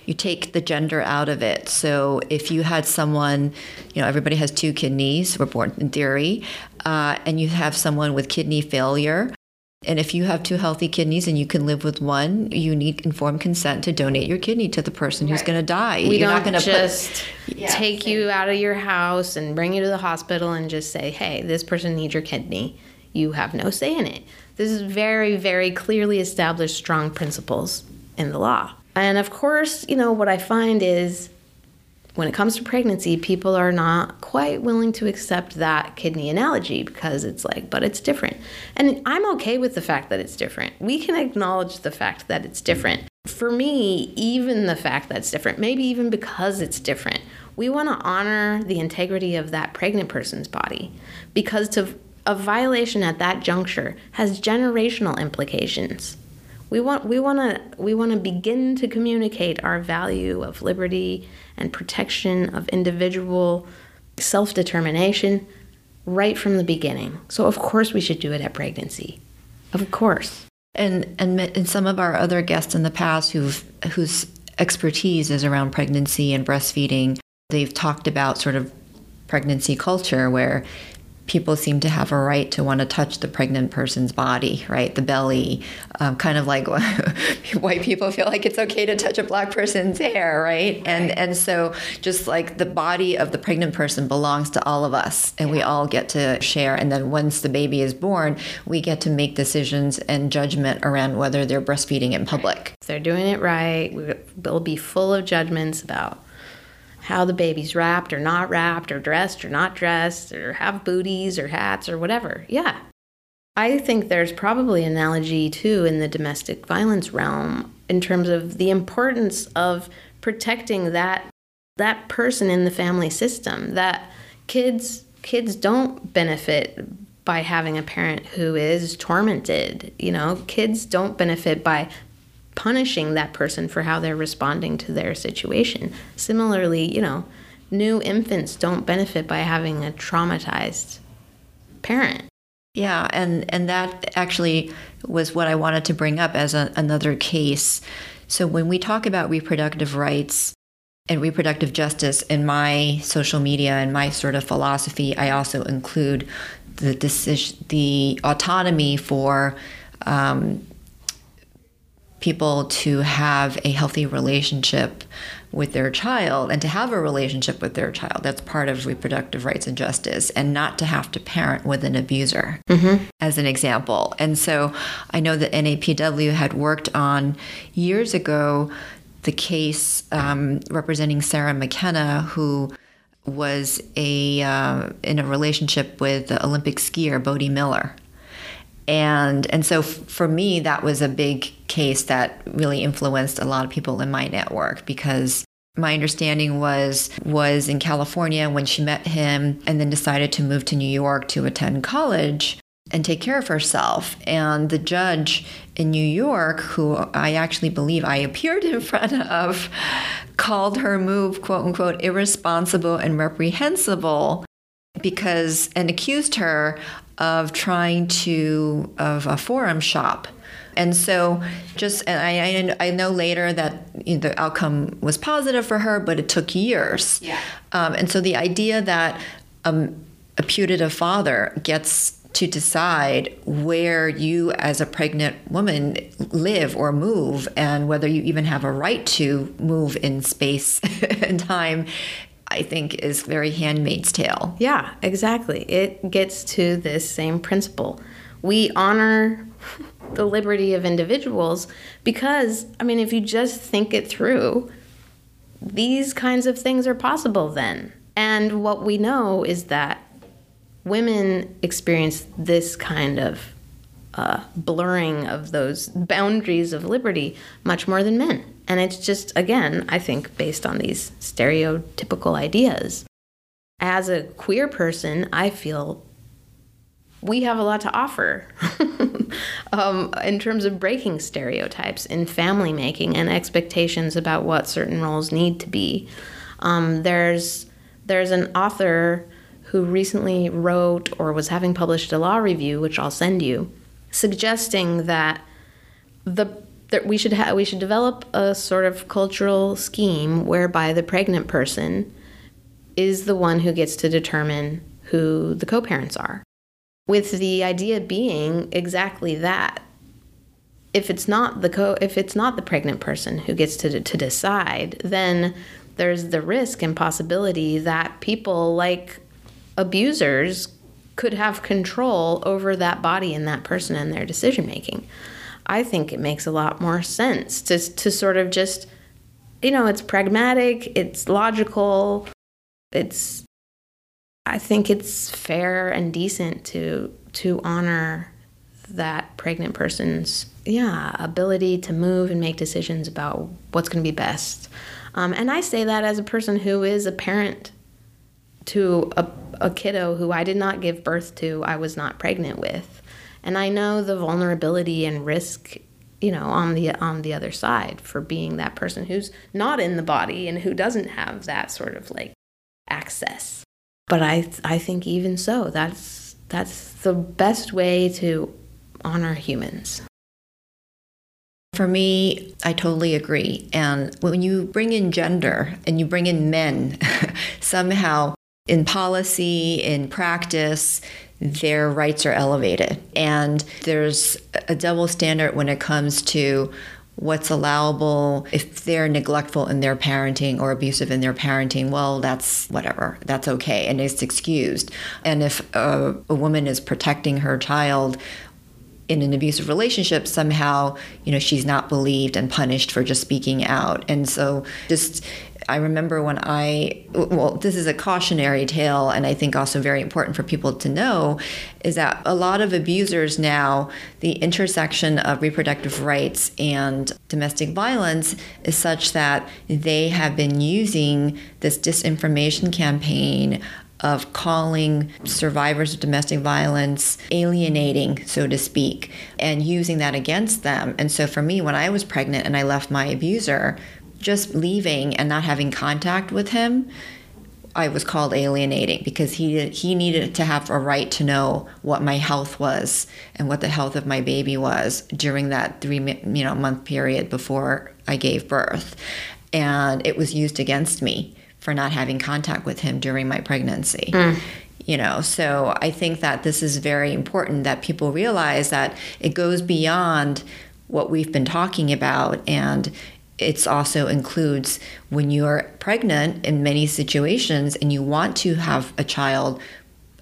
you take the gender out of it. So if you had someone, you know, everybody has two kidneys, we're born in theory, uh, and you have someone with kidney failure, and if you have two healthy kidneys and you can live with one, you need informed consent to donate your kidney to the person who's going to die. We You're don't not going to just put, yeah, take you out of your house and bring you to the hospital and just say, "Hey, this person needs your kidney." You have no say in it. This is very, very clearly established, strong principles in the law. And of course, you know what I find is when it comes to pregnancy, people are not quite willing to accept that kidney analogy because it's like, but it's different. And I'm okay with the fact that it's different. We can acknowledge the fact that it's different. For me, even the fact that it's different, maybe even because it's different, we want to honor the integrity of that pregnant person's body because to, a violation at that juncture has generational implications. We want we want to we want to begin to communicate our value of liberty and protection of individual self determination right from the beginning. So, of course, we should do it at pregnancy. Of course. And, and, and some of our other guests in the past who've, whose expertise is around pregnancy and breastfeeding, they've talked about sort of pregnancy culture where people seem to have a right to want to touch the pregnant person's body, right? The belly, um, kind of like white people feel like it's okay to touch a black person's hair, right? And and so just like the body of the pregnant person belongs to all of us, and we all get to share. And then once the baby is born, we get to make decisions and judgment around whether they're breastfeeding in public. If they're doing it right, we'll be full of judgments about how the baby's wrapped or not wrapped or dressed or not dressed or have booties or hats or whatever. Yeah. I think there's probably an analogy too in the domestic violence realm in terms of the importance of protecting that that person in the family system that kids kids don't benefit by having a parent who is tormented you know kids don't benefit by punishing that person for how they're responding to their situation. Similarly, you know, new infants don't benefit by having a traumatized parent. Yeah, and and that actually was what I wanted to bring up as a, another case. So when we talk about reproductive rights and reproductive justice in my social media and my sort of philosophy, I also include the decision, the autonomy for um, people to have a healthy relationship with their child and to have a relationship with their child. That's part of reproductive rights and justice, and not to have to parent with an abuser, mm-hmm. as an example. And so I know that NAPW had worked on years ago the case um, representing Sara McKenna, who was a uh, in a relationship with the Olympic skier Bode Miller and and so f- for me that was a big case that really influenced a lot of people in my network because my understanding was was in California when she met him and then decided to move to New York to attend college and take care of herself. And the judge in New York who I actually believe I appeared in front of called her move quote unquote irresponsible and reprehensible because and accused her of trying to of a forum shop and so just and I, I know later that you know, the outcome was positive for her but it took years yeah. Um, and so the idea that um, a putative father gets to decide where you as a pregnant woman live or move and whether you even have a right to move in space and time I think is very handmaid's tale. Yeah, exactly. It gets to this same principle. We honor the liberty of individuals because, I mean, if you just think it through, these kinds of things are possible then. And what we know is that women experience this kind of uh, blurring of those boundaries of liberty much more than men. And it's just, again, I think based on these stereotypical ideas. As a queer person, I feel we have a lot to offer um, in terms of breaking stereotypes in family making and expectations about what certain roles need to be. Um, there's there's an author who recently wrote or was having published a law review, which I'll send you, suggesting that the that we should ha- we should develop a sort of cultural scheme whereby the pregnant person is the one who gets to determine who the co-parents are with the idea being exactly that. If it's not the co if it's not the pregnant person who gets to to decide then there's the risk and possibility that people like abusers could have control over that body and that person and their decision making I think it makes a lot more sense to, to sort of just, you know, it's pragmatic, it's logical, it's, I think it's fair and decent to, to honor that pregnant person's, yeah, ability to move and make decisions about what's going to be best. Um, and I say that as a person who is a parent to a, a kiddo who I did not give birth to, I was not pregnant with and I know the vulnerability and risk you know on the on the other side for being that person who's not in the body and who doesn't have that sort of like access but i i think even so that's that's the best way to honor humans for me, I totally agree. And when you bring in gender and you bring in men, somehow in policy, in practice, their rights are elevated. And there's a double standard when it comes to what's allowable if they're neglectful in their parenting or abusive in their parenting well that's whatever that's okay and it's excused and if a, a woman is protecting her child in an abusive relationship somehow you know she's not believed and punished for just speaking out and so just I remember when I, well, this is a cautionary tale, and I think also very important for people to know is that a lot of abusers now, the intersection of reproductive rights and domestic violence is such that they have been using this disinformation campaign of calling survivors of domestic violence alienating, so to speak, and using that against them. And so for me, when I was pregnant and I left my abuser, just leaving and not having contact with him, I was called alienating because he he needed to have a right to know what my health was and what the health of my baby was during that three you know month period before I gave birth, and it was used against me for not having contact with him during my pregnancy. Mm. You know, so I think that this is very important that people realize that it goes beyond what we've been talking about and it also includes when you're pregnant in many situations and you want to have a child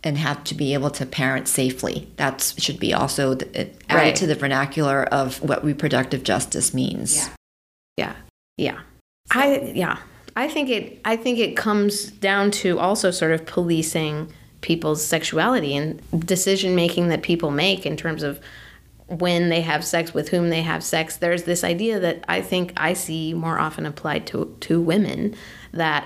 and have to be able to parent safely. That should be also added right. to the vernacular of what reproductive justice means. Yeah. Yeah. Yeah. I yeah. I think it I think it comes down to also sort of policing people's sexuality and decision making that people make in terms of when they have sex, with whom they have sex. There's this idea that I think I see more often applied to to women that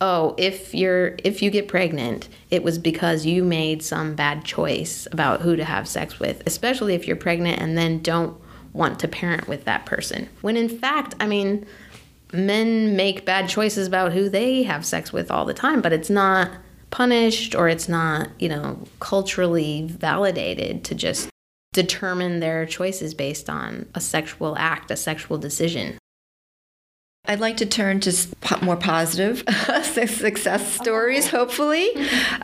oh, if you're if you get pregnant, it was because you made some bad choice about who to have sex with, especially if you're pregnant and then don't want to parent with that person. When in fact, I mean, men make bad choices about who they have sex with all the time, but it's not punished or it's not, you know, culturally validated to just determine their choices based on a sexual act, a sexual decision. I'd like to turn to more positive success stories, hopefully.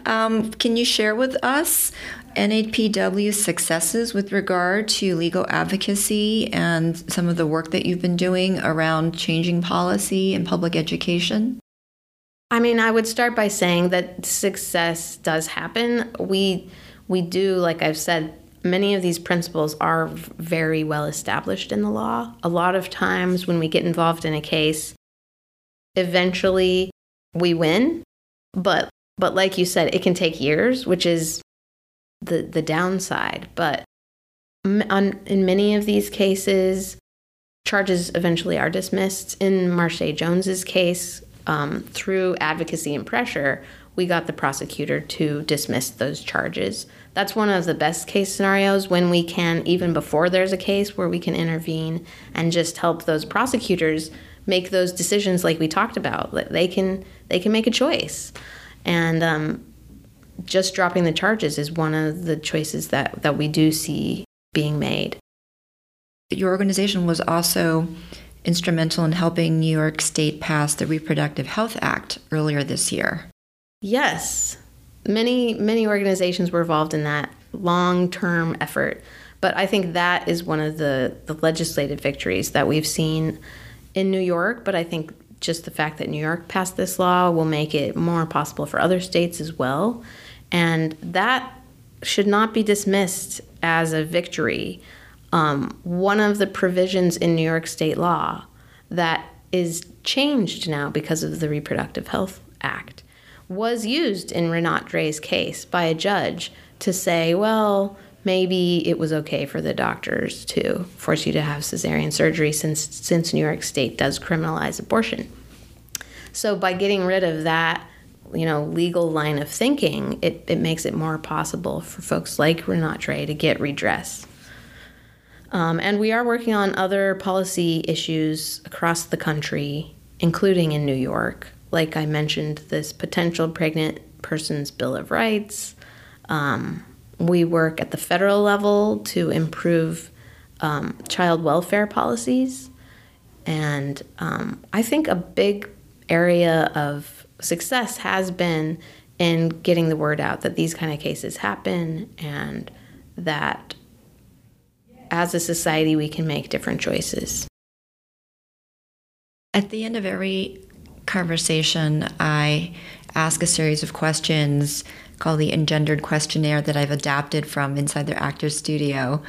Um, can you share with us NAPW's successes with regard to legal advocacy and some of the work that you've been doing around changing policy and public education? I mean, I would start by saying that success does happen. We we do, like I've said, many of these principles are very well established in the law. A lot of times when we get involved in a case, eventually we win, but but like you said, it can take years, which is the the downside. But on, in many of these cases, charges eventually are dismissed. In Marshae Jones's case, um, through advocacy and pressure, we got the prosecutor to dismiss those charges that's one of the best case scenarios when we can even before there's a case where we can intervene and just help those prosecutors make those decisions like we talked about. They can they can make a choice. And um, just dropping the charges is one of the choices that that we do see being made. Your organization was also instrumental in helping New York State pass the Reproductive Health Act earlier this year. Yes, many many organizations were involved in that long-term effort. But i think that is one of the, the legislative victories that we've seen in new york. But i think just the fact that new york passed this law will make it more possible for other states as well. And that should not be dismissed as a victory. Um, one of the provisions in new york state law that is changed now because of the reproductive health act was used in Rinat Dray's case by a judge to say, well, maybe it was okay for the doctors to force you to have cesarean surgery since since New York State does criminalize abortion. So by getting rid of that, you know, legal line of thinking, it, it makes it more possible for folks like Rinat Dray to get redress. Um, and we are working on other policy issues across the country, including in New York like I mentioned, this potential pregnant person's Bill of Rights. Um, we work at the federal level to improve um, child welfare policies. And um, I think a big area of success has been in getting the word out that these kind of cases happen and that as a society we can make different choices. At the end of every conversation, I ask a series of questions called the Engendered Questionnaire that I've adapted from inside their actor's studio.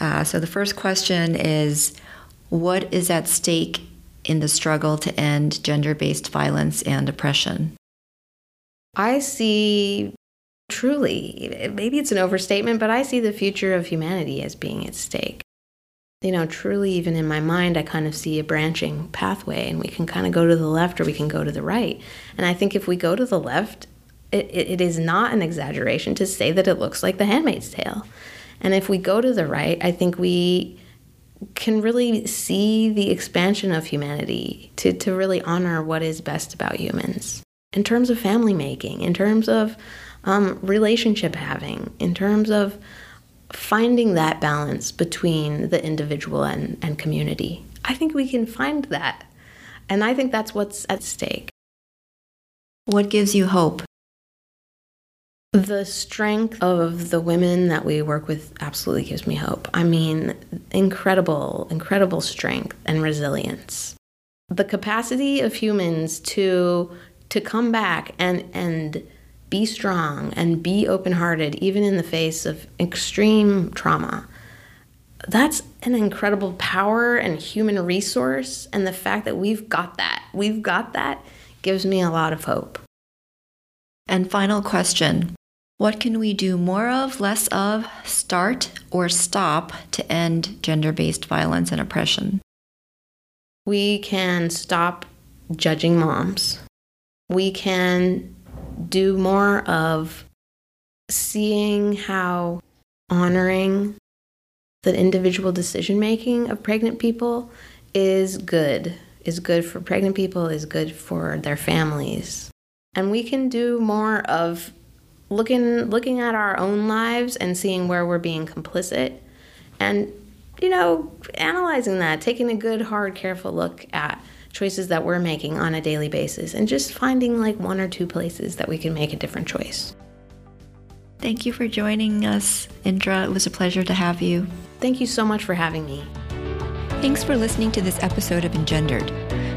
Uh, so the first question is What is at stake in the struggle to end gender based violence and oppression? I see truly, maybe it's an overstatement, but I see the future of humanity as being at stake. You know, truly, even in my mind, I kind of see a branching pathway, and we can kind of go to the left or we can go to the right. And I think if we go to the left, it, it is not an exaggeration to say that it looks like the handmaid's tale. And if we go to the right, I think we can really see the expansion of humanity to, to really honor what is best about humans in terms of family making, in terms of um, relationship having, in terms of finding that balance between the individual and, and community. I think we can find that. And I think that's what's at stake. What gives you hope? The strength of the women that we work with absolutely gives me hope. I mean, incredible, incredible strength and resilience. The capacity of humans to to come back and and be strong and be open-hearted even in the face of extreme trauma. That's an incredible power and human resource and the fact that we've got that. We've got that gives me a lot of hope. And final question what can we do more of, less of, start, or stop to end gender based violence and oppression? We can stop judging moms. We can do more of seeing how honoring the individual decision making of pregnant people is good, is good for pregnant people, is good for their families. And we can do more of looking looking at our own lives and seeing where we're being complicit and you know analyzing that taking a good hard careful look at choices that we're making on a daily basis and just finding like one or two places that we can make a different choice. Thank you for joining us Indra. It was a pleasure to have you. Thank you so much for having me. Thanks for listening to this episode of engendered.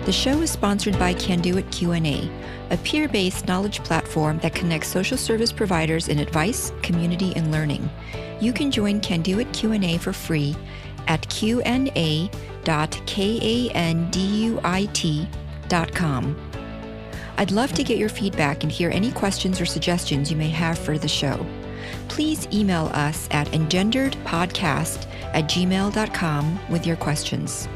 The show is sponsored by Kanduit Q&A, a peer-based knowledge platform that connects social service providers in advice, community, and learning. You can join Kanduit Q&A for free at qa.kanduit.com. I'd love to get your feedback and hear any questions or suggestions you may have for the show. Please email us at engenderedpodcast at gmail.com with your questions.